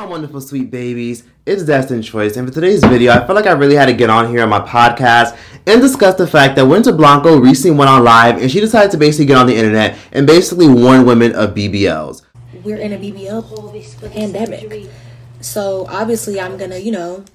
my wonderful sweet babies. It's Destin Choice, and for today's video, I felt like I really had to get on here on my podcast and discuss the fact that Winter Blanco recently went on live and she decided to basically get on the internet and basically warn women of BBLs. We're in a BBL pandemic. So obviously, I'm gonna, you know,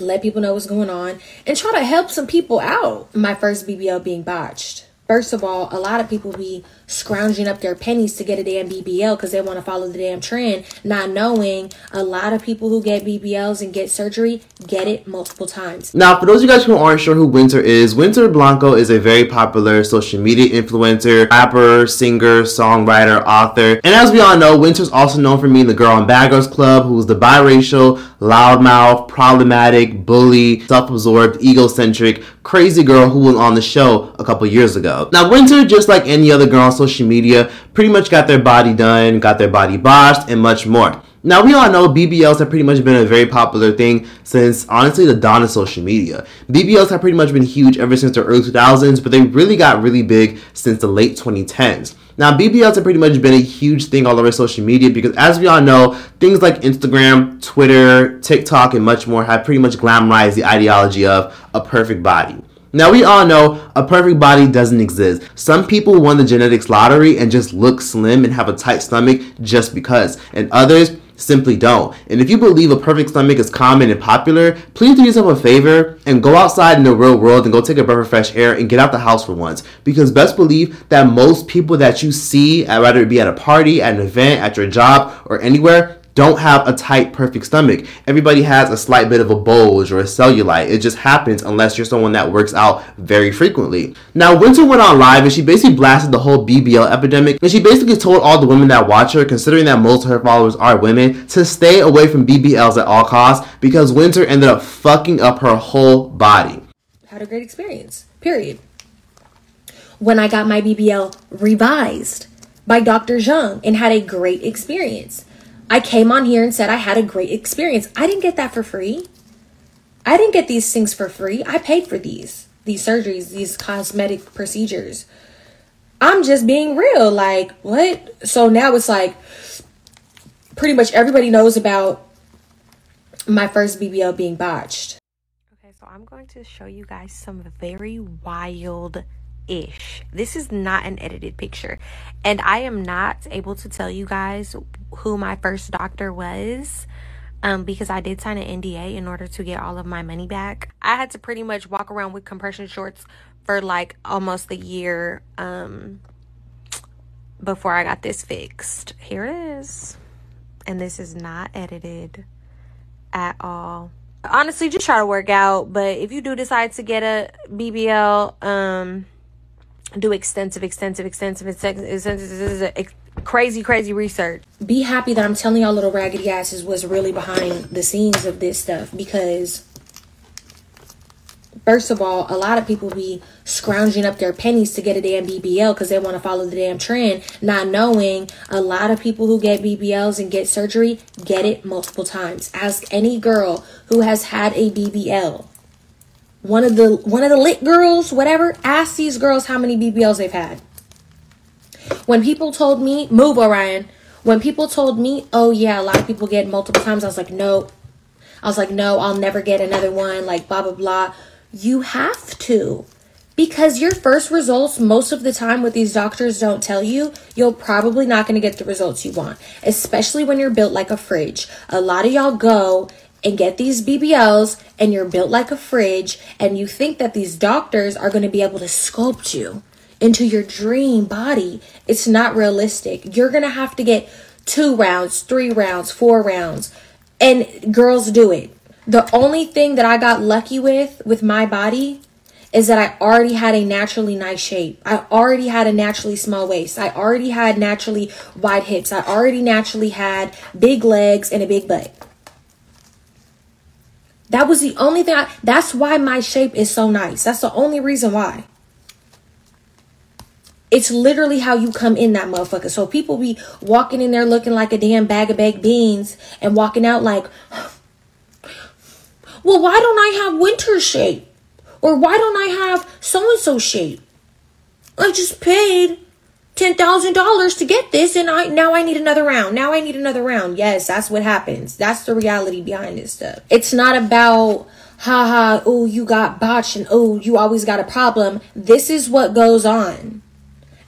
let people know what's going on and try to help some people out. My first BBL being botched. First of all, a lot of people be scrounging up their pennies to get a damn BBL because they want to follow the damn trend, not knowing a lot of people who get BBLs and get surgery get it multiple times. Now, for those of you guys who aren't sure who Winter is, Winter Blanco is a very popular social media influencer, rapper, singer, songwriter, author. And as we all know, Winter's also known for being the girl on Bad Girls Club who's the biracial, loudmouth, problematic, bully, self-absorbed, egocentric, crazy girl who was on the show a couple years ago. Now, Winter, just like any other girl social media, pretty much got their body done, got their body botched, and much more. Now, we all know BBLs have pretty much been a very popular thing since, honestly, the dawn of social media. BBLs have pretty much been huge ever since the early 2000s, but they really got really big since the late 2010s. Now, BBLs have pretty much been a huge thing all over social media because, as we all know, things like Instagram, Twitter, TikTok, and much more have pretty much glamorized the ideology of a perfect body. Now, we all know a perfect body doesn't exist. Some people won the genetics lottery and just look slim and have a tight stomach just because, and others simply don't. And if you believe a perfect stomach is common and popular, please do yourself a favor and go outside in the real world and go take a breath of fresh air and get out the house for once. Because best believe that most people that you see, uh, whether it be at a party, at an event, at your job, or anywhere, don't have a tight, perfect stomach. Everybody has a slight bit of a bulge or a cellulite. It just happens unless you're someone that works out very frequently. Now, Winter went on live and she basically blasted the whole BBL epidemic. And she basically told all the women that watch her, considering that most of her followers are women, to stay away from BBLs at all costs because Winter ended up fucking up her whole body. Had a great experience, period. When I got my BBL revised by Dr. Zhang and had a great experience. I came on here and said I had a great experience. I didn't get that for free. I didn't get these things for free. I paid for these, these surgeries, these cosmetic procedures. I'm just being real. Like, what? So now it's like pretty much everybody knows about my first BBL being botched. Okay, so I'm going to show you guys some very wild ish. This is not an edited picture. And I am not able to tell you guys who my first doctor was um, because I did sign an NDA in order to get all of my money back. I had to pretty much walk around with compression shorts for like almost a year um, before I got this fixed. Here it is. And this is not edited at all. Honestly, just try to work out. But if you do decide to get a BBL, um, do extensive, extensive, extensive, extensive, extensive, crazy, crazy research. Be happy that I'm telling y'all little raggedy asses what's really behind the scenes of this stuff because First of all, a lot of people be scrounging up their pennies to get a damn BBL because they want to follow the damn trend, not knowing a lot of people who get BBLs and get surgery get it multiple times. Ask any girl who has had a BBL one of the one of the lit girls, whatever, ask these girls how many BBLs they've had. When people told me, move Orion. When people told me, oh yeah, a lot of people get multiple times, I was like, no. I was like, no, I'll never get another one, like blah blah blah. You have to. Because your first results, most of the time, what these doctors don't tell you, you're probably not to get the results you want, especially when you're built like a fridge. A lot of y'all go and get these BBLs and you're built like a fridge and you think that these doctors are going to be able to sculpt you into your dream body. It's not realistic. You're going to have to get two rounds, three rounds, four rounds. And girls do it. The only thing that I got lucky with with my body is that I already had a naturally nice shape. I already had a naturally small waist. I already had naturally wide hips. I already naturally had big legs and a big butt. That was the only thing I, that's why my shape is so nice. That's the only reason why. It's literally how you come in that motherfucker. So people be walking in there looking like a damn bag of baked beans and walking out like, well, why don't I have winter shape? Or why don't I have so and so shape? I just paid ten thousand dollars to get this, and I now I need another round. Now I need another round. Yes, that's what happens. That's the reality behind this stuff. It's not about haha, oh you got botched and oh you always got a problem. This is what goes on.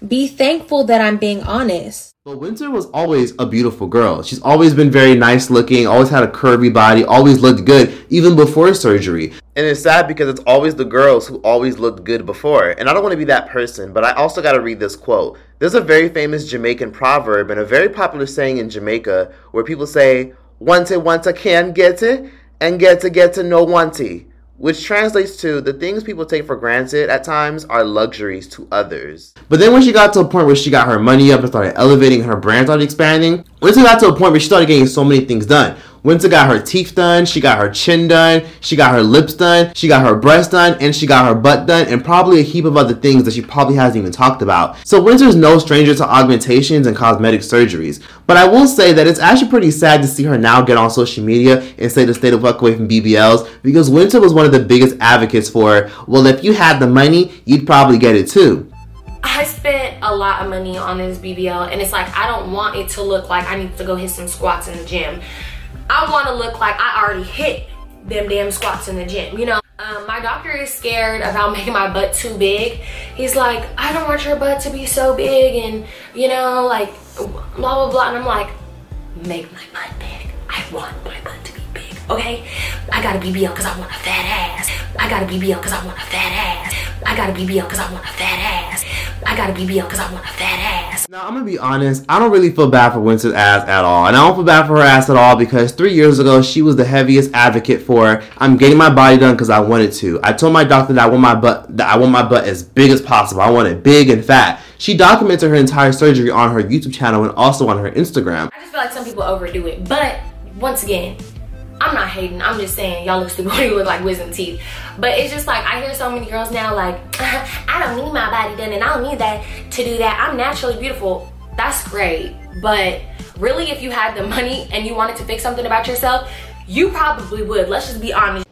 Be thankful that I'm being honest. But Winter was always a beautiful girl. She's always been very nice looking, always had a curvy body, always looked good, even before surgery. And it's sad because it's always the girls who always looked good before. And I don't want to be that person, but I also got to read this quote. There's a very famous Jamaican proverb and a very popular saying in Jamaica where people say, "Once it, want can get it, and get to get to no want it which translates to the things people take for granted at times are luxuries to others. But then when she got to a point where she got her money up and started elevating her brand started expanding, once she got to a point where she started getting so many things done. Winter got her teeth done, she got her chin done, she got her lips done, she got her breast done, and she got her butt done, and probably a heap of other things that she probably hasn't even talked about. So Winter's no stranger to augmentations and cosmetic surgeries. But I will say that it's actually pretty sad to see her now get on social media and say to stay the fuck away from BBLs because Winter was one of the biggest advocates for, well, if you had the money, you'd probably get it too. I spent a lot of money on this BBL and it's like I don't want it to look like I need to go hit some squats in the gym. I want to look like I already hit them damn squats in the gym, you know? Um, my doctor is scared about making my butt too big. He's like, I don't want your butt to be so big and, you know, like, blah, blah, blah. And I'm like, make my butt big. I want my butt to be big, okay? I got a BBL because I want a fat ass. I got a BBL because I want a fat ass. I got a BBL because I want a fat ass. I got a BBL because I want a fat ass. Now, I'm gonna be honest, I don't really feel bad for Winter's ass at all. And I don't feel bad for her ass at all because three years ago, she was the heaviest advocate for I'm getting my body done because I wanted to. I told my doctor that I want my butt that I want my butt as big as possible. I want it big and fat. She documented her entire surgery on her YouTube channel and also on her Instagram. I just feel like some people overdo it. But once again, I'm not hating. I'm just saying y'all look stupid when you look like wisdom teeth. But it's just like I hear so many girls now like, I don't need my body done and I don't need that to do that. I'm naturally beautiful. That's great. But really, if you had the money and you wanted to fix something about yourself, you probably would. Let's just be honest.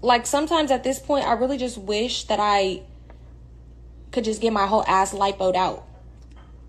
Like sometimes at this point, I really just wish that I could just get my whole ass lipoed out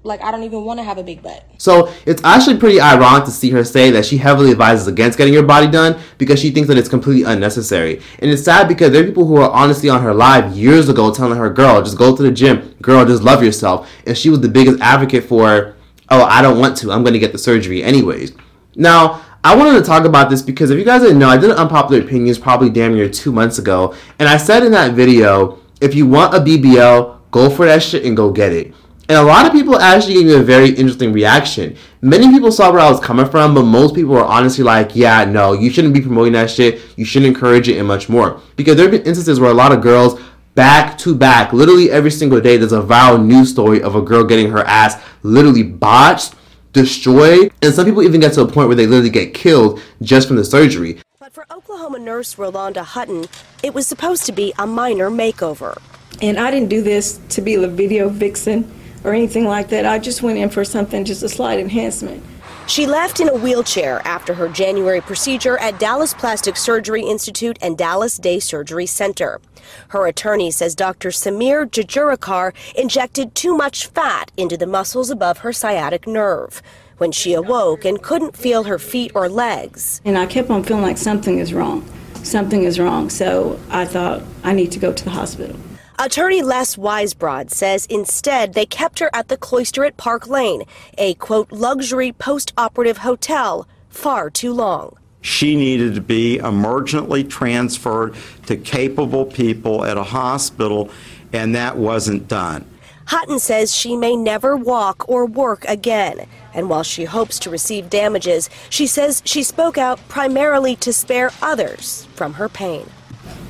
like I don't even want to have a big butt. So it's actually pretty ironic to see her say that she heavily advises against getting your body done because she thinks that it's completely unnecessary. And it's sad because there are people who are honestly on her live years ago telling her, girl, just go to the gym. Girl, just love yourself. And she was the biggest advocate for, oh, I don't want to. I'm going to get the surgery anyways. Now, I wanted to talk about this because if you guys didn't know, I did an unpopular opinions probably damn near two months ago. And I said in that video, if you want a BBL, go for that shit and go get it. And a lot of people actually gave me a very interesting reaction. Many people saw where I was coming from, but most people were honestly like, yeah, no, you shouldn't be promoting that shit. You shouldn't encourage it and much more. Because there have been instances where a lot of girls, back to back, literally every single day, there's a viral news story of a girl getting her ass literally botched, destroyed, and some people even get to a point where they literally get killed just from the surgery. But for Oklahoma nurse Rolanda Hutton, it was supposed to be a minor makeover. And I didn't do this to be a video vixen or anything like that. I just went in for something, just a slight enhancement. She left in a wheelchair after her January procedure at Dallas Plastic Surgery Institute and Dallas Day Surgery Center. Her attorney says Dr. Samir Jejurikar injected too much fat into the muscles above her sciatic nerve when she awoke and couldn't feel her feet or legs. And I kept on feeling like something is wrong. Something is wrong. So I thought I need to go to the hospital. Attorney Les Weisbrod says instead they kept her at the Cloister at Park Lane, a quote luxury post-operative hotel, far too long. She needed to be emergently transferred to capable people at a hospital, and that wasn't done. Hutton says she may never walk or work again. And while she hopes to receive damages, she says she spoke out primarily to spare others from her pain.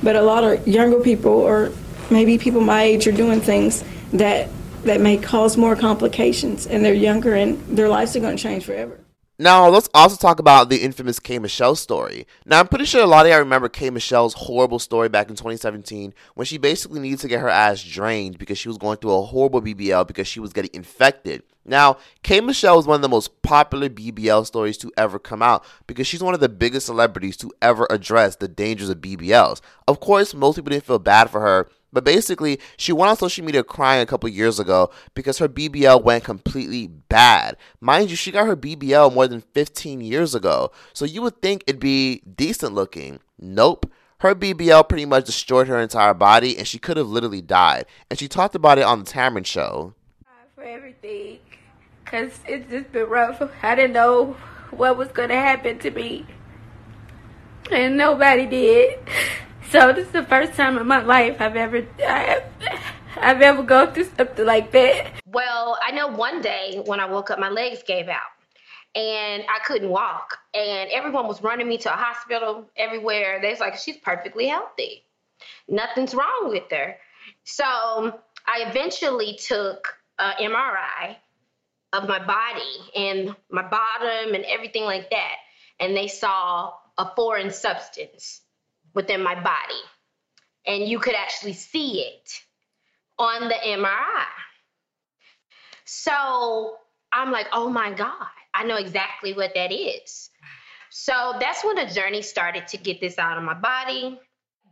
But a lot of younger people or maybe people my age are doing things that that may cause more complications and they're younger and their lives are going to change forever. Now, let's also talk about the infamous K. Michelle story. Now, I'm pretty sure a lot of y'all remember K. Michelle's horrible story back in 2017 when she basically needed to get her ass drained because she was going through a horrible BBL because she was getting infected Now, K Michelle is one of the most popular BBL stories to ever come out because she's one of the biggest celebrities to ever address the dangers of BBLs. Of course, most people didn't feel bad for her, but basically, she went on social media crying a couple years ago because her BBL went completely bad. Mind you, she got her BBL more than 15 years ago, so you would think it'd be decent looking. Nope. Her BBL pretty much destroyed her entire body, and she could have literally died. And she talked about it on the Tamron show. For everything because it's just been rough. I didn't know what was going to happen to me, and nobody did. So this is the first time in my life I've ever I, I've ever gone through something like that. Well, I know one day when I woke up, my legs gave out and I couldn't walk, and everyone was running me to a hospital everywhere. They was like, "She's perfectly healthy, nothing's wrong with her." So I eventually took an MRI of my body and my bottom and everything like that. And they saw a foreign substance within my body. And you could actually see it on the MRI. So I'm like, oh my God, I know exactly what that is. So that's when the journey started to get this out of my body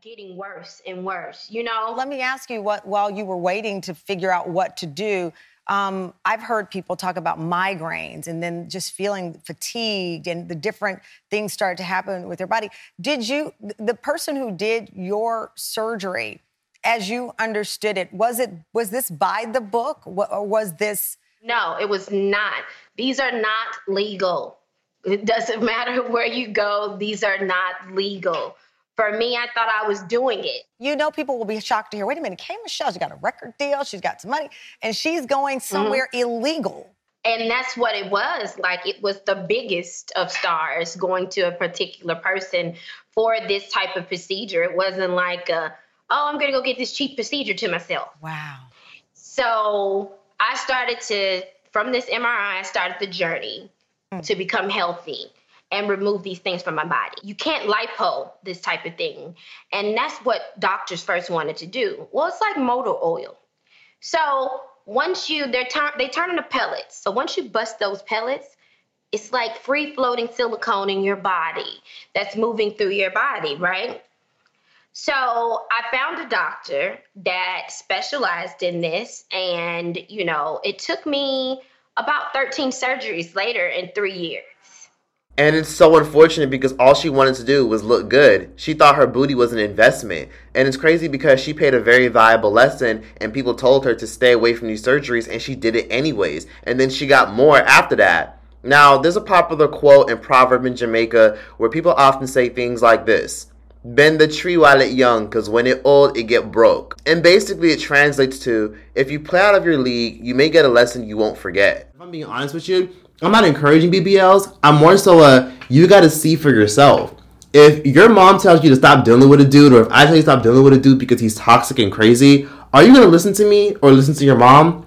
getting worse and worse, you know? Let me ask you what while you were waiting to figure out what to do, um, I've heard people talk about migraines and then just feeling fatigued and the different things start to happen with their body. Did you, the person who did your surgery, as you understood it, was it was this by the book or was this? No, it was not. These are not legal. It doesn't matter where you go; these are not legal. For me, I thought I was doing it. You know, people will be shocked to hear, wait a minute, K Michelle, she got a record deal, she's got some money, and she's going mm-hmm. somewhere mm-hmm. illegal. And that's what it was. Like it was the biggest of stars going to a particular person for this type of procedure. It wasn't like, a, oh, I'm going to go get this cheap procedure to myself. Wow. So I started to, from this MRI, I started the journey mm. to become healthy and remove these things from my body. You can't lipo this type of thing. And that's what doctors first wanted to do. Well, it's like motor oil. So once you they're turn they turn into pellets. So once you bust those pellets, it's like free floating silicone in your body that's moving through your body, right? So I found a doctor that specialized in this, and you know, it took me about 13 surgeries later in three years. And it's so unfortunate because all she wanted to do was look good. She thought her booty was an investment. And it's crazy because she paid a very valuable lesson and people told her to stay away from these surgeries and she did it anyways. And then she got more after that. Now, there's a popular quote and proverb in Jamaica where people often say things like this. Bend the tree while it young, cause when it old, it get broke. And basically it translates to, if you play out of your league, you may get a lesson you won't forget. If I'm being honest with you, I'm not encouraging BBLs. I'm more so a you got to see for yourself. If your mom tells you to stop dealing with a dude, or if I tell you to stop dealing with a dude because he's toxic and crazy, are you gonna listen to me or listen to your mom?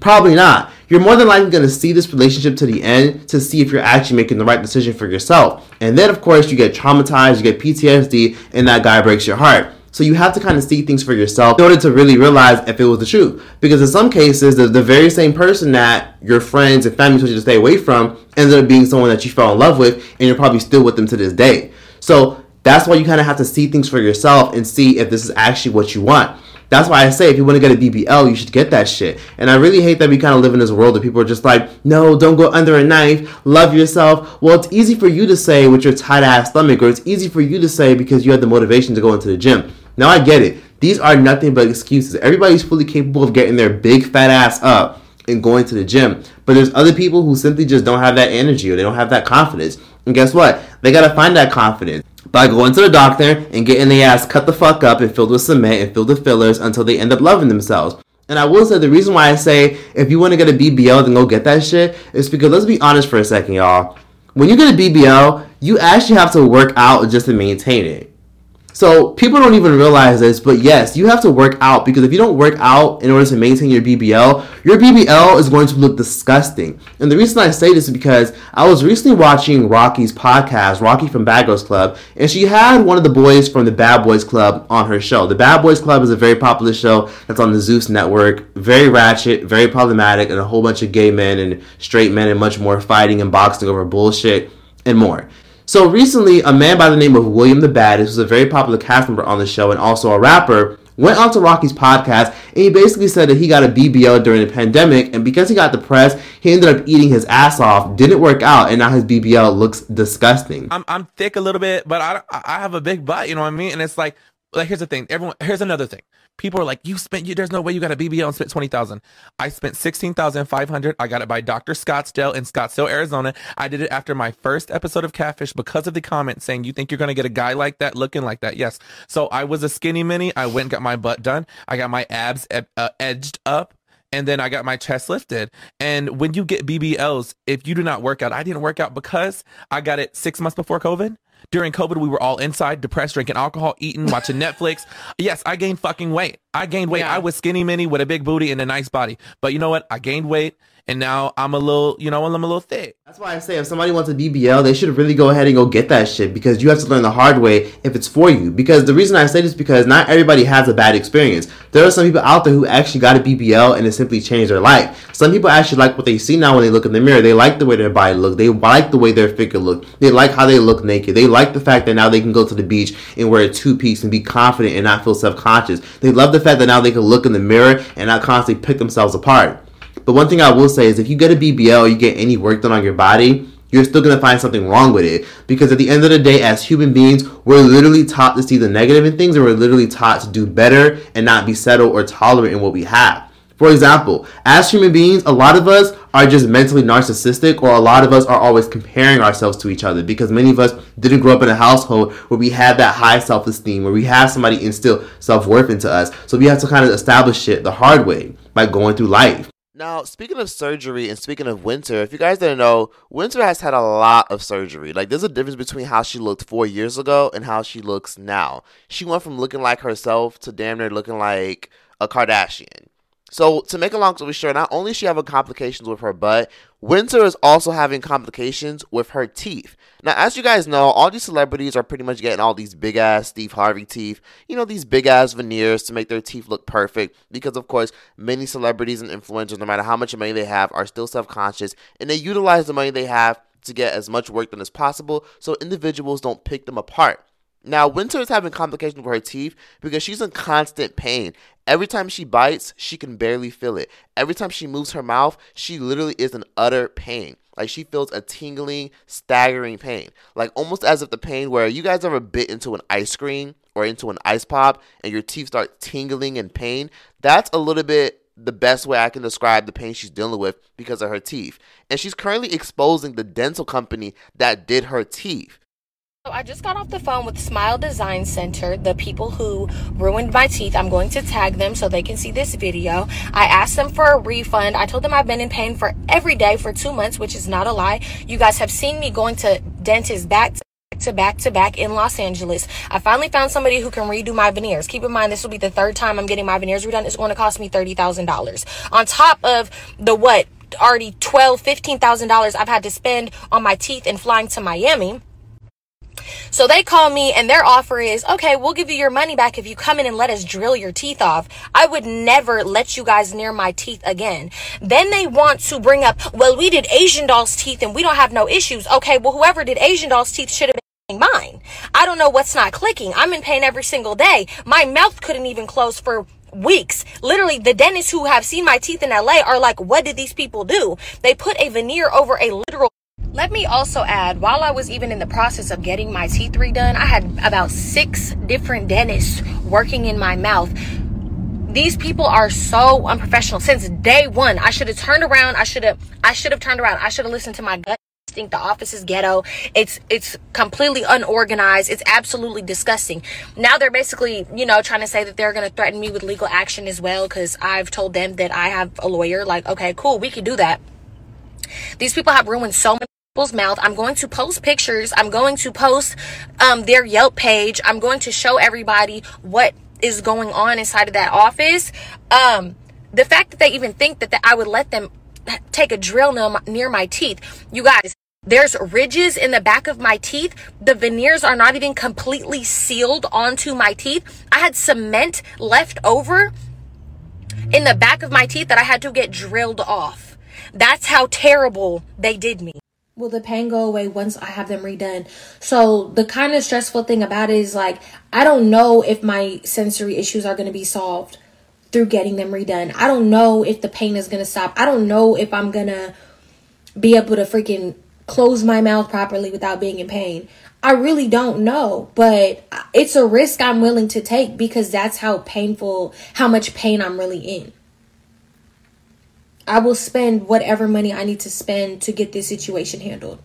Probably not. You're more than likely gonna see this relationship to the end to see if you're actually making the right decision for yourself. And then, of course, you get traumatized, you get PTSD, and that guy breaks your heart. So you have to kind of see things for yourself in order to really realize if it was the truth. Because in some cases, the, the very same person that your friends and family told you to stay away from ended up being someone that you fell in love with, and you're probably still with them to this day. So that's why you kind of have to see things for yourself and see if this is actually what you want. That's why I say if you want to get a BBL, you should get that shit. And I really hate that we kind of live in this world that people are just like, no, don't go under a knife, love yourself. Well, it's easy for you to say with your tight ass stomach, or it's easy for you to say because you had the motivation to go into the gym. Now I get it. These are nothing but excuses. Everybody's fully capable of getting their big fat ass up and going to the gym. But there's other people who simply just don't have that energy or they don't have that confidence. And guess what? They gotta find that confidence by going to the doctor and getting their ass cut the fuck up and filled with cement and filled with fillers until they end up loving themselves. And I will say the reason why I say if you want to get a BBL, then go get that shit is because let's be honest for a second, y'all. When you get a BBL, you actually have to work out just to maintain it. So people don't even realize this, but yes, you have to work out because if you don't work out in order to maintain your BBL, your BBL is going to look disgusting. And the reason I say this is because I was recently watching Rocky's podcast, Rocky from Bad Girls Club, and she had one of the boys from the Bad Boys Club on her show. The Bad Boys Club is a very popular show that's on the Zeus network, very ratchet, very problematic, and a whole bunch of gay men and straight men and much more fighting and boxing over bullshit and more. So recently, a man by the name of William the Baddest, who's a very popular cast member on the show and also a rapper, went onto Rocky's podcast and he basically said that he got a BBL during the pandemic and because he got depressed, he ended up eating his ass off, didn't work out, and now his BBL looks disgusting. I'm I'm thick a little bit, but I I have a big butt, you know what I mean? And it's like like here's the thing, everyone here's another thing people are like, you spent you. There's no way you got a BBL and spent twenty thousand. I spent sixteen thousand five hundred. I got it by Doctor Scottsdale in Scottsdale, Arizona. I did it after my first episode of Catfish because of the comment saying you think you're gonna get a guy like that looking like that. Yes. So I was a skinny mini. I went and got my butt done. I got my abs ed- uh, edged up. And then I got my chest lifted. And when you get BBLs, if you do not work out, I didn't work out because I got it six months before COVID during COVID, we were all inside, depressed, drinking alcohol, eating, watching Netflix. Yes, I gained fucking weight. I gained weight. Yeah. I was skinny mini with a big booty and a nice body. But you know what? I gained weight and now I'm a little, you know, I'm a little thick. That's why I say if somebody wants a BBL, they should really go ahead and go get that shit because you have to learn the hard way if it's for you. Because the reason I say this is because not everybody has a bad experience. There are some people out there who actually got a BBL and it simply changed their life. Some people actually like what they see now when they look in the mirror. They like the way their body looks. They like the way their figure looks. They like how they look naked. They like the fact that now they can go to the beach and wear a two piece and be confident and not feel self conscious. They love the fact that now they can look in the mirror and not constantly pick themselves apart. But one thing I will say is if you get a BBL you get any work done on your body, you're still going to find something wrong with it. Because at the end of the day, as human beings, we're literally taught to see the negative in things and we're literally taught to do better and not be settled or tolerant in what we have. For example, as human beings, a lot of us are just mentally narcissistic, or a lot of us are always comparing ourselves to each other because many of us didn't grow up in a household where we had that high self esteem, where we have somebody instill self worth into us. So we have to kind of establish it the hard way by going through life. Now, speaking of surgery and speaking of Winter, if you guys didn't know, Winter has had a lot of surgery. Like, there's a difference between how she looked four years ago and how she looks now. She went from looking like herself to damn near looking like a Kardashian. So, to make a long story short, not only is she having complications with her butt, Winter is also having complications with her teeth. Now, as you guys know, all these celebrities are pretty much getting all these big ass Steve Harvey teeth, you know, these big ass veneers to make their teeth look perfect. Because, of course, many celebrities and influencers, no matter how much money they have, are still self conscious and they utilize the money they have to get as much work done as possible so individuals don't pick them apart. Now, Winter is having complications with her teeth because she's in constant pain. Every time she bites, she can barely feel it. Every time she moves her mouth, she literally is in utter pain. Like she feels a tingling, staggering pain. Like almost as if the pain where you guys ever bit into an ice cream or into an ice pop and your teeth start tingling in pain. That's a little bit the best way I can describe the pain she's dealing with because of her teeth. And she's currently exposing the dental company that did her teeth. I just got off the phone with Smile Design Center, the people who ruined my teeth. I'm going to tag them so they can see this video. I asked them for a refund. I told them I've been in pain for every day for two months, which is not a lie. You guys have seen me going to dentists back to back to back in Los Angeles. I finally found somebody who can redo my veneers. Keep in mind, this will be the third time I'm getting my veneers redone. It's going to cost me $30,000. On top of the what? Already twelve, fifteen thousand dollars I've had to spend on my teeth and flying to Miami so they call me and their offer is, okay, we'll give you your money back if you come in and let us drill your teeth off. I would never let you guys near my teeth again. Then they want to bring up, well, we did Asian Doll's teeth and we don't have no issues. Okay, well, whoever did Asian Doll's teeth should have been mine. I don't know what's not clicking. I'm in pain every single day. My mouth couldn't even close for weeks. Literally, the dentists who have seen my teeth in LA are like, what did these people do? They put a veneer over a literal let me also add, while I was even in the process of getting my teeth redone, I had about six different dentists working in my mouth. These people are so unprofessional. Since day one, I should have turned around. I should have, I should have turned around. I should have listened to my gut think the office is ghetto. It's it's completely unorganized. It's absolutely disgusting. Now they're basically, you know, trying to say that they're going to threaten me with legal action as well cuz I've told them that I have a lawyer like, okay, cool, we can do that. These people have ruined so many people's mouth. I'm going to post pictures. I'm going to post um, their Yelp page. I'm going to show everybody what is going on inside of that office. Um, the fact that they even think that, that I would let them take a drill near my, near my teeth, you guys. There's ridges in the back of my teeth. The veneers are not even completely sealed onto my teeth. I had cement left over in the back of my teeth that I had to get drilled off. That's how terrible they did me. Will the pain go away once I have them redone? So the kind of stressful thing about it is like I don't know if my sensory issues are going to be solved through getting them redone. I don't know if the pain is going to stop. I don't know if I'm going to be able to freaking close my mouth properly without being in pain. I really don't know, but it's a risk I'm willing to take because that's how painful, how much pain I'm really in. I will spend whatever money I need to spend to get this situation handled.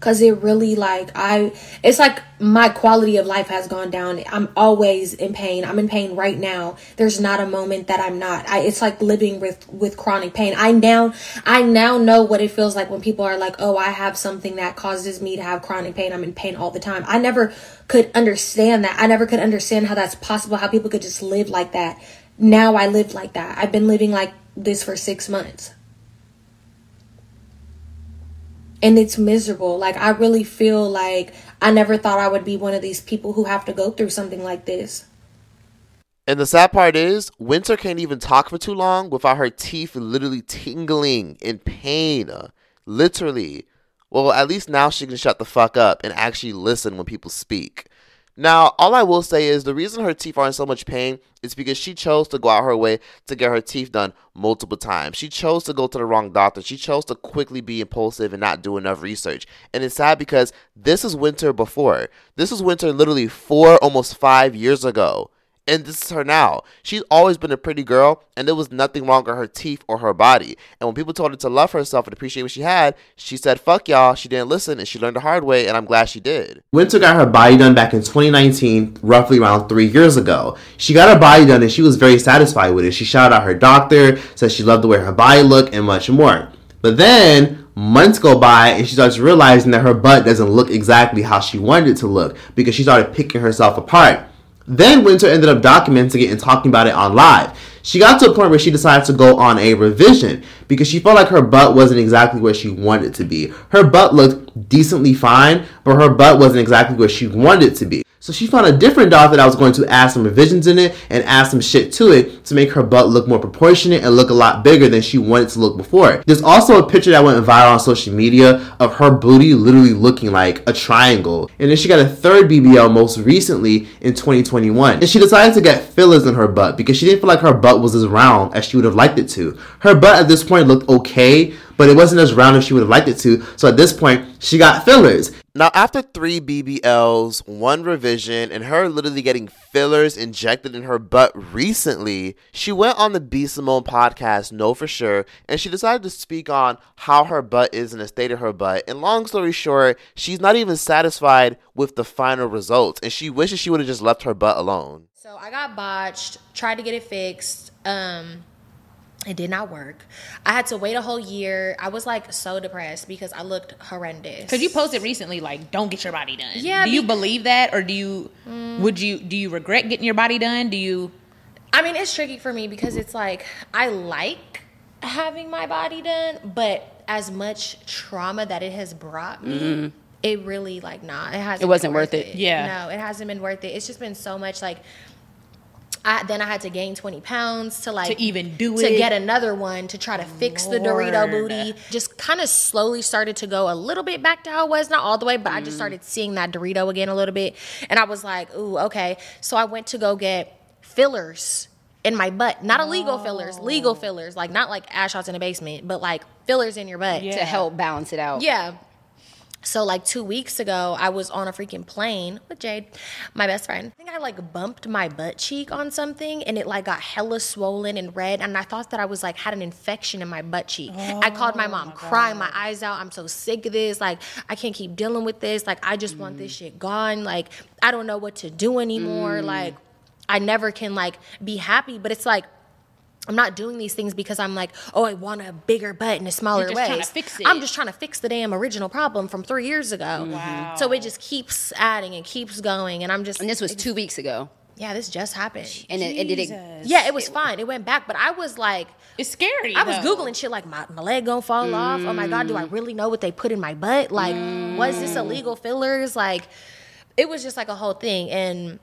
Cause it really like I it's like my quality of life has gone down. I'm always in pain. I'm in pain right now. There's not a moment that I'm not. I it's like living with with chronic pain. I now I now know what it feels like when people are like, "Oh, I have something that causes me to have chronic pain. I'm in pain all the time." I never could understand that. I never could understand how that's possible, how people could just live like that. Now I live like that. I've been living like this for 6 months. and it's miserable. Like I really feel like I never thought I would be one of these people who have to go through something like this. And the sad part is, Winter can't even talk for too long without her teeth literally tingling in pain. Literally. Well, at least now she can shut the fuck up and actually listen when people speak. Now, all I will say is the reason her teeth are in so much pain is because she chose to go out her way to get her teeth done multiple times. She chose to go to the wrong doctor. She chose to quickly be impulsive and not do enough research. And it's sad because this is winter before. This was winter literally four, almost five years ago and this is her now. She's always been a pretty girl, and there was nothing wrong with her teeth or her body. And when people told her to love herself and appreciate what she had, she said, fuck y'all. She didn't listen, and she learned the hard way, and I'm glad she did. Winter got her body done back in 2019, roughly around three years ago. She got her body done, and she was very satisfied with it. She shouted out her doctor, said she loved the way her body looked, and much more. But then, months go by and she starts realizing that her butt doesn't look exactly how she wanted it to look because she started picking herself apart. Then Winter ended up documenting it and talking about it on live. She got to a point where she decided to go on a revision because she felt like her butt wasn't exactly where she wanted to be. Her butt looked decently fine, but her butt wasn't exactly where she wanted it to be. So she found a different doctor that I was going to add some revisions in it and add some shit to it to make her butt look more proportionate and look a lot bigger than she wanted to look before. There's also a picture that went viral on social media of her booty literally looking like a triangle. And then she got a third BBL most recently in 2021. And she decided to get fillers in her butt because she didn't feel like her butt was as round as she would have liked it to. Her butt at this point looked okay, but it wasn't as round as she would have liked it to. So at this point, she got fillers. Now, after three BBLs, one revision, and her literally getting fillers injected in her butt recently, she went on the B Simone podcast, Know for Sure, and she decided to speak on how her butt is and the state of her butt. And long story short, she's not even satisfied with the final results, and she wishes she would have just left her butt alone. So I got botched, tried to get it fixed. Um, it did not work. I had to wait a whole year. I was like so depressed because I looked horrendous. Because you posted recently, like, don't get your body done. Yeah. Do you believe that, or do you? Mm. Would you? Do you regret getting your body done? Do you? I mean, it's tricky for me because it's like I like having my body done, but as much trauma that it has brought me. Mm-hmm. It really like nah. It hasn't. It wasn't worth it. it. Yeah. No, it hasn't been worth it. It's just been so much like I, then I had to gain 20 pounds to like to even do to it to get another one to try to fix Lord. the Dorito booty. Just kind of slowly started to go a little bit back to how it was, not all the way, but mm. I just mm. started seeing that Dorito again a little bit, and I was like, ooh, okay. So I went to go get fillers in my butt, not illegal oh. fillers, legal fillers, like not like ash shots in the basement, but like fillers in your butt yeah. to help balance it out. Yeah. So like two weeks ago, I was on a freaking plane with Jade, my best friend. I think I like bumped my butt cheek on something and it like got hella swollen and red. And I thought that I was like had an infection in my butt cheek. Oh, I called my mom my crying my eyes out. I'm so sick of this. Like I can't keep dealing with this. Like I just mm. want this mm. shit gone. Like I don't know what to do anymore. Mm. Like I never can like be happy. But it's like I'm not doing these things because I'm like, oh, I want a bigger butt and a smaller just waist. trying to fix it. I'm just trying to fix the damn original problem from three years ago. Mm-hmm. Wow. So it just keeps adding and keeps going, and I'm just. And this was two weeks ago. Yeah, this just happened. And it, it did it. Yeah, it was fine. It went back, but I was like, it's scary. I was though. googling shit like my, my leg gonna fall off. Oh my god, do I mm. really know what they put in my butt? Like, was this mm. illegal fillers? Like, it was just like a whole thing, and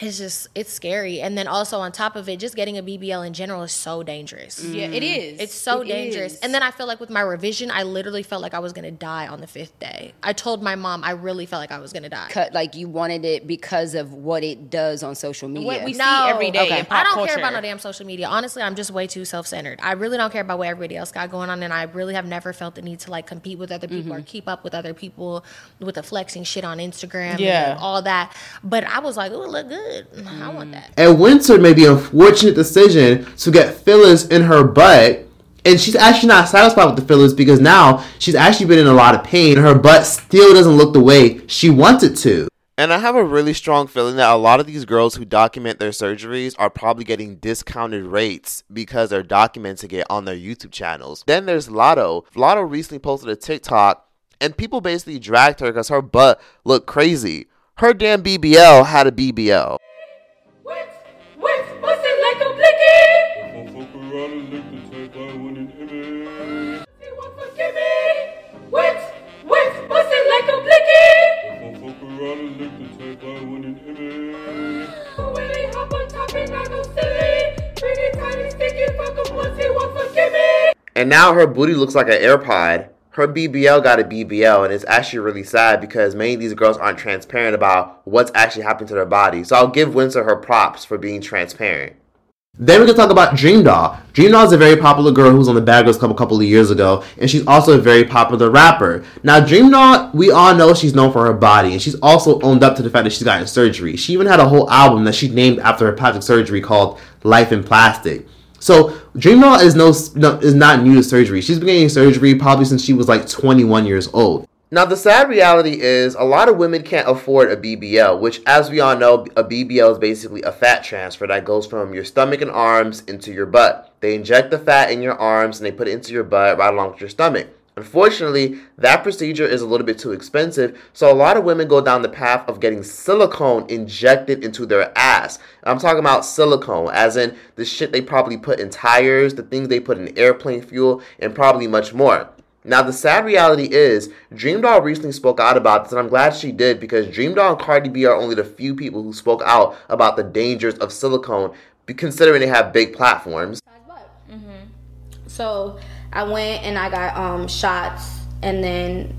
it's just it's scary. And then also on top of it, just getting a BBL in general is so dangerous. Yeah, it is. It's so It dangerous. is. And then I feel like with my revision, I literally felt like I was gonna die on the fifth day. I told my mom I really felt like I was gonna die. Cut like you wanted it because of what it does on social media. What we see every day Okay. in pop I don't culture. care about no damn social media. Honestly, I'm just way too self centered. I really don't care about what everybody else got going on, and I really have never felt the need to like compete with other people or Mm-hmm. keep up with other people with the flexing shit on Instagram Yeah. and all that. But I was like, oh, it look good. I want mm. that. And Winter made the unfortunate decision to get fillers in her butt. And she's actually not satisfied with the fillers because now she's actually been in a lot of pain. Her butt still doesn't look the way she wants it to. And I have a really strong feeling that a lot of these girls who document their surgeries are probably getting discounted rates because they're documenting it on their YouTube channels. Then there's Lotto. Lotto recently posted a TikTok and people basically dragged her because her butt looked crazy. Her damn BBL had a BBL. Witch, witch bussin' like a. And now her booty looks like an AirPod. Her BBL got a BBL, and it's actually really sad because many of these girls aren't transparent about what's actually happening to their body. So I'll give Winter her props for being transparent. Then we can talk about Dream Doll. Dream Doll is a very popular girl who was on the Bad Girls Club a couple of years ago, and she's also a very popular rapper. Now, Dream Doll, we all know she's known for her body, and she's also owned up to the fact that she's gotten surgery. She even had a whole album that she named after her plastic surgery called Life in Plastic. So Dream Doll is no, no is not new to surgery. She's been getting surgery probably since she was like 21 years old. Now the sad reality is a lot of women can't afford a BBL, which as we all know, a BBL is basically a fat transfer that goes from your stomach and arms into your butt. They inject the fat in your arms and they put it into your butt right along with your stomach. Unfortunately, that procedure is a little bit too expensive, so a lot of women go down the path of getting silicone injected into their ass. I'm talking about silicone, as in the shit they probably put in tires, the things they put in airplane fuel, and probably much more. Now, the sad reality is, Dream Doll recently spoke out about this, and I'm glad she did because Dream Doll and Cardi B are only the few people who spoke out about the dangers of silicone, considering they have big platforms. Mm-hmm. So I went and I got um shots and then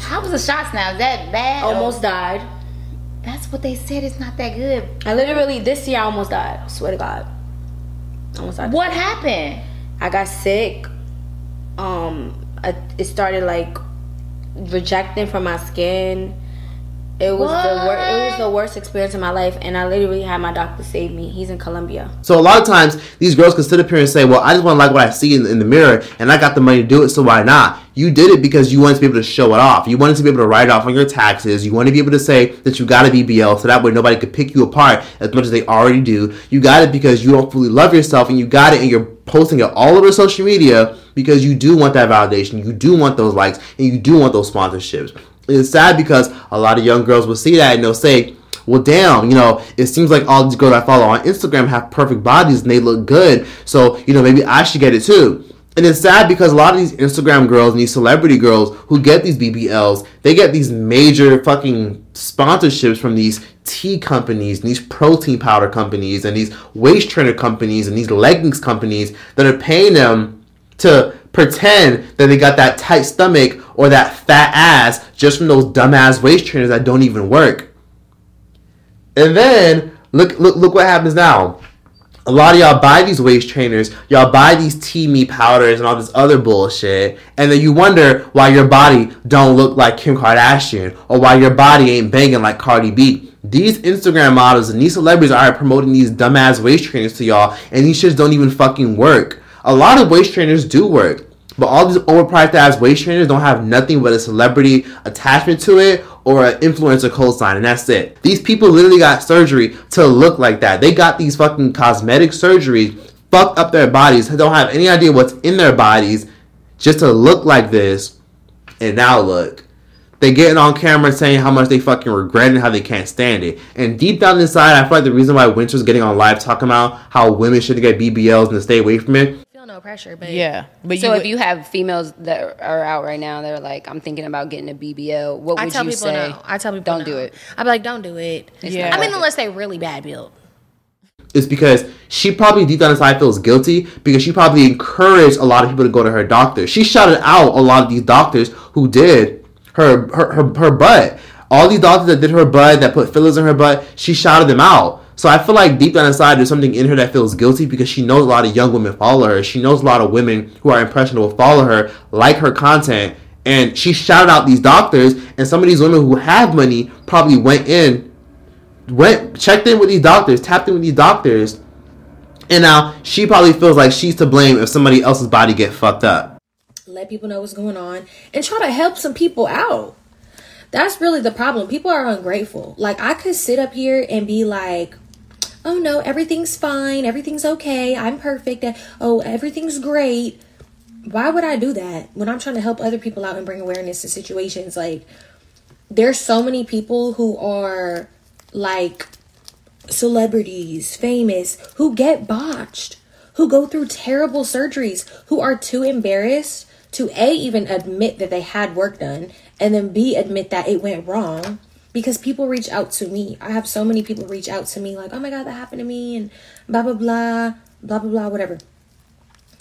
How was the shots now? Is that bad? almost died. That's what they said. It's not that good. I literally this year I almost died. I swear to God. Almost died. What happened? I got sick. Um, I, it started like rejecting from my skin. It was the wor- it was the worst experience in my life, and I literally had my doctor save me. He's in Colombia. So a lot of times these girls can sit up here and say, "Well, I just want to like what I see in, in the mirror, and I got the money to do it, so why not?" You did it because you wanted to be able to show it off. You wanted to be able to write it off on your taxes. You wanted to be able to say that you got a BBL, so that way nobody could pick you apart as much as they already do. You got it because you don't fully love yourself, and you got it, and you're posting it all over social media because you do want that validation, you do want those likes, and you do want those sponsorships. It's sad because a lot of young girls will see that and they'll say, well, damn, you know, it seems like all these girls I follow on Instagram have perfect bodies and they look good. So, you know, maybe I should get it too. And it's sad because a lot of these Instagram girls and these celebrity girls who get these BBLs, they get these major fucking sponsorships from these tea companies, and these protein powder companies, and these waist trainer companies, and these leggings companies that are paying them to pretend that they got that tight stomach or that fat ass just from those dumbass waist trainers that don't even work. And then look look look what happens now. A lot of y'all buy these waist trainers, y'all buy these tea me powders and all this other bullshit, and then you wonder why your body don't look like Kim Kardashian or why your body ain't banging like Cardi B. These Instagram models and these celebrities are promoting these dumbass waist trainers to y'all, and these shits don't even fucking work. A lot of waist trainers do work, but all these overpriced ass waist trainers don't have nothing but a celebrity attachment to it or an influencer cosign, and that's it. These people literally got surgery to look like that. They got these fucking cosmetic surgeries fuck up their bodies, don't have any idea what's in their bodies, just to look like this, and now look. They getting on camera saying how much they fucking regret and how they can't stand it. And deep down inside, I feel like the reason why Winter's getting on live talking about how women shouldn't get BBLs and to stay away from it. Feel no pressure, but Yeah, but so you if you have females that are out right now, they're like, I'm thinking about getting a BBL. What would I tell you people say? no. I tell people don't do it. I'd be like, don't do it. Yeah. I mean, unless they really bad built. It's because she probably deep down inside feels guilty because she probably encouraged a lot of people to go to her doctor. She shouted out a lot of these doctors who did her her her, her butt. All these doctors that did her butt, that put fillers in her butt, she shouted them out. So I feel like deep down inside there's something in her that feels guilty because she knows a lot of young women follow her. She knows a lot of women who are impressionable follow her, like her content, and she shouted out these doctors and some of these women who have money probably went in went checked in with these doctors, tapped in with these doctors, and now she probably feels like she's to blame if somebody else's body get fucked up. Let people know what's going on and try to help some people out. That's really the problem. People are ungrateful. Like I could sit up here and be like, "Oh no, everything's fine. Everything's okay. I'm perfect. Oh, everything's great." Why would I do that when I'm trying to help other people out and bring awareness to situations like there's so many people who are like celebrities, famous, who get botched, who go through terrible surgeries, who are too embarrassed to A, even admit that they had work done, and then B, admit that it went wrong. Because people reach out to me. I have so many people reach out to me, like, oh my God, that happened to me, and blah, blah, blah, blah, blah, blah, whatever.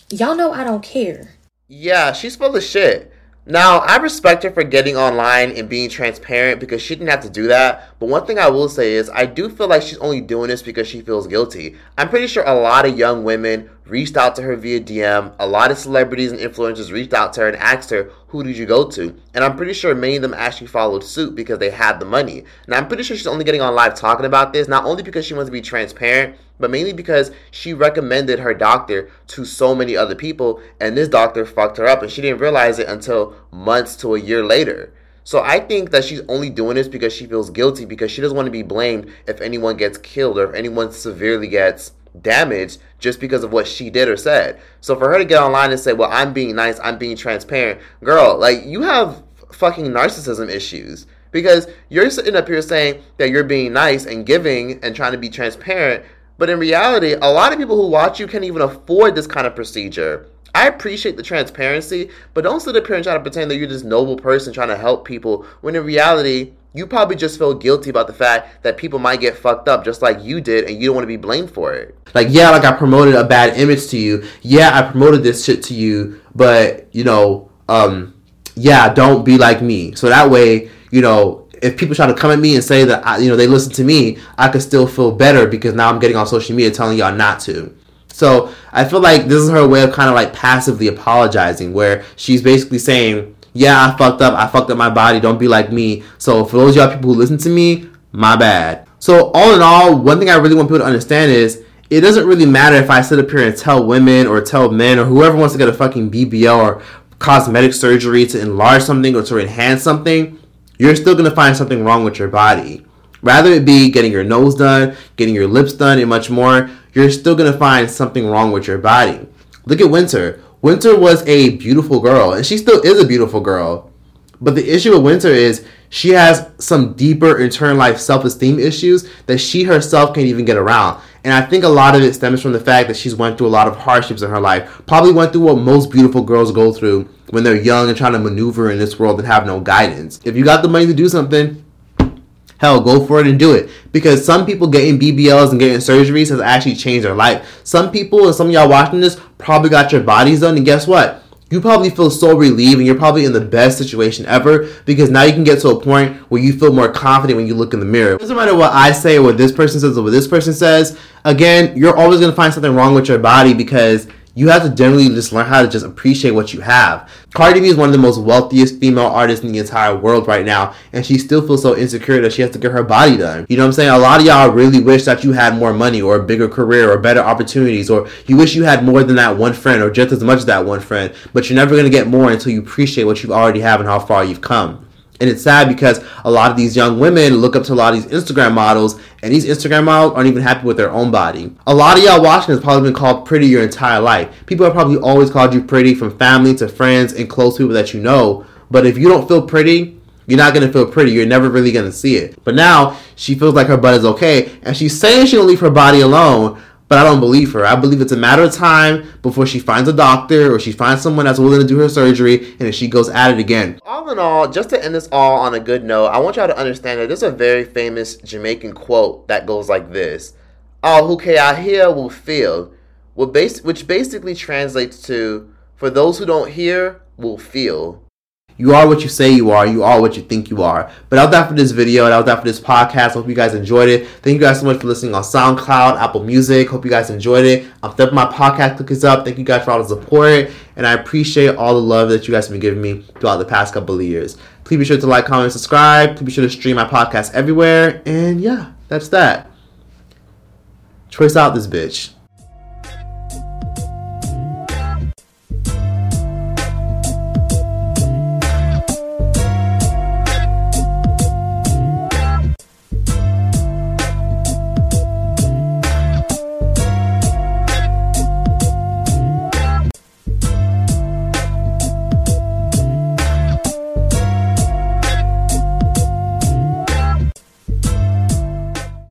Y'all know I don't care. Yeah, she's full of shit. Now, I respect her for getting online and being transparent because she didn't have to do that. But one thing I will say is, I do feel like she's only doing this because she feels guilty. I'm pretty sure a lot of young women reached out to her via DM. A lot of celebrities and influencers reached out to her and asked her, Who did you go to? And I'm pretty sure many of them actually followed suit because they had the money. Now, I'm pretty sure she's only getting on live talking about this, not only because she wants to be transparent, but mainly because she recommended her doctor to so many other people, and this doctor fucked her up, and she didn't realize it until months to a year later. So I think that she's only doing this because she feels guilty because she doesn't want to be blamed if anyone gets killed or if anyone severely gets damaged just because of what she did or said. So for her to get online and say, "Well, I'm being nice, I'm being transparent," girl, like you have fucking narcissism issues because you're sitting up here saying that you're being nice and giving and trying to be transparent, but in reality, a lot of people who watch you can't even afford this kind of procedure. I appreciate the transparency, but don't sit up here and try to pretend that you're this noble person trying to help people when in reality, you probably just feel guilty about the fact that people might get fucked up just like you did and you don't want to be blamed for it. Like, yeah, like I promoted a bad image to you. Yeah, I promoted this shit to you, but, you know, um, yeah, don't be like me. So that way, you know, if people try to come at me and say that, I, you know, they listen to me, I could still feel better because now I'm getting on social media telling y'all not to. So I feel like this is her way of kind of like passively apologizing, where she's basically saying, "Yeah, I fucked up. I fucked up my body. Don't be like me." So for those y'all people who listen to me, my bad. So all in all, one thing I really want people to understand is it doesn't really matter if I sit up here and tell women or tell men or whoever wants to get a fucking BBL or cosmetic surgery to enlarge something or to enhance something, you're still gonna find something wrong with your body. Rather it be getting your nose done, getting your lips done, and much more, you're still gonna find something wrong with your body. Look at Winter. Winter was a beautiful girl, and she still is a beautiful girl. But the issue with Winter is she has some deeper internal life self esteem issues that she herself can't even get around. And I think a lot of it stems from the fact that she's went through a lot of hardships in her life. Probably went through what most beautiful girls go through when they're young and trying to maneuver in this world and have no guidance. If you got the money to do something, hell, go for it and do it. Because some people getting BBLs and getting surgeries has actually changed their life. Some people, and some of y'all watching this, probably got your bodies done, and guess what? You probably feel so relieved and you're probably in the best situation ever because now you can get to a point where you feel more confident when you look in the mirror. It doesn't matter what I say or what this person says or what this person says. Again, you're always going to find something wrong with your body because you have to generally just learn how to just appreciate what you have. Cardi B is one of the most wealthiest female artists in the entire world right now, and she still feels so insecure that she has to get her body done. You know what I'm saying? A lot of y'all really wish that you had more money or a bigger career or better opportunities, or you wish you had more than that one friend or just as much as that one friend, but you're never gonna get more until you appreciate what you already have and how far you've come. And it's sad because a lot of these young women look up to a lot of these Instagram models, and these Instagram models aren't even happy with their own body. A lot of y'all watching has probably been called pretty your entire life. People have probably always called you pretty from family to friends and close people that you know. But if you don't feel pretty, you're not gonna feel pretty. You're never really gonna see it. But now she feels like her butt is okay, and she's saying she'll leave her body alone. But I don't believe her. I believe it's a matter of time before she finds a doctor or she finds someone that's willing to do her surgery and then she goes at it again. All in all, just to end this all on a good note, I want y'all to understand that there's a very famous Jamaican quote that goes like this All who can I hear will feel, which basically translates to For those who don't hear will feel. You are what you say you are. You are what you think you are. But that was that for this video. That was that for this podcast. Hope you guys enjoyed it. Thank you guys so much for listening on SoundCloud, Apple Music. Hope you guys enjoyed it. I'm stepping my podcast cookies up. Thank you guys for all the support. And I appreciate all the love that you guys have been giving me throughout the past couple of years. Please be sure to like, comment, subscribe. Please be sure to stream my podcast everywhere. And yeah, that's that. Choice out this bitch.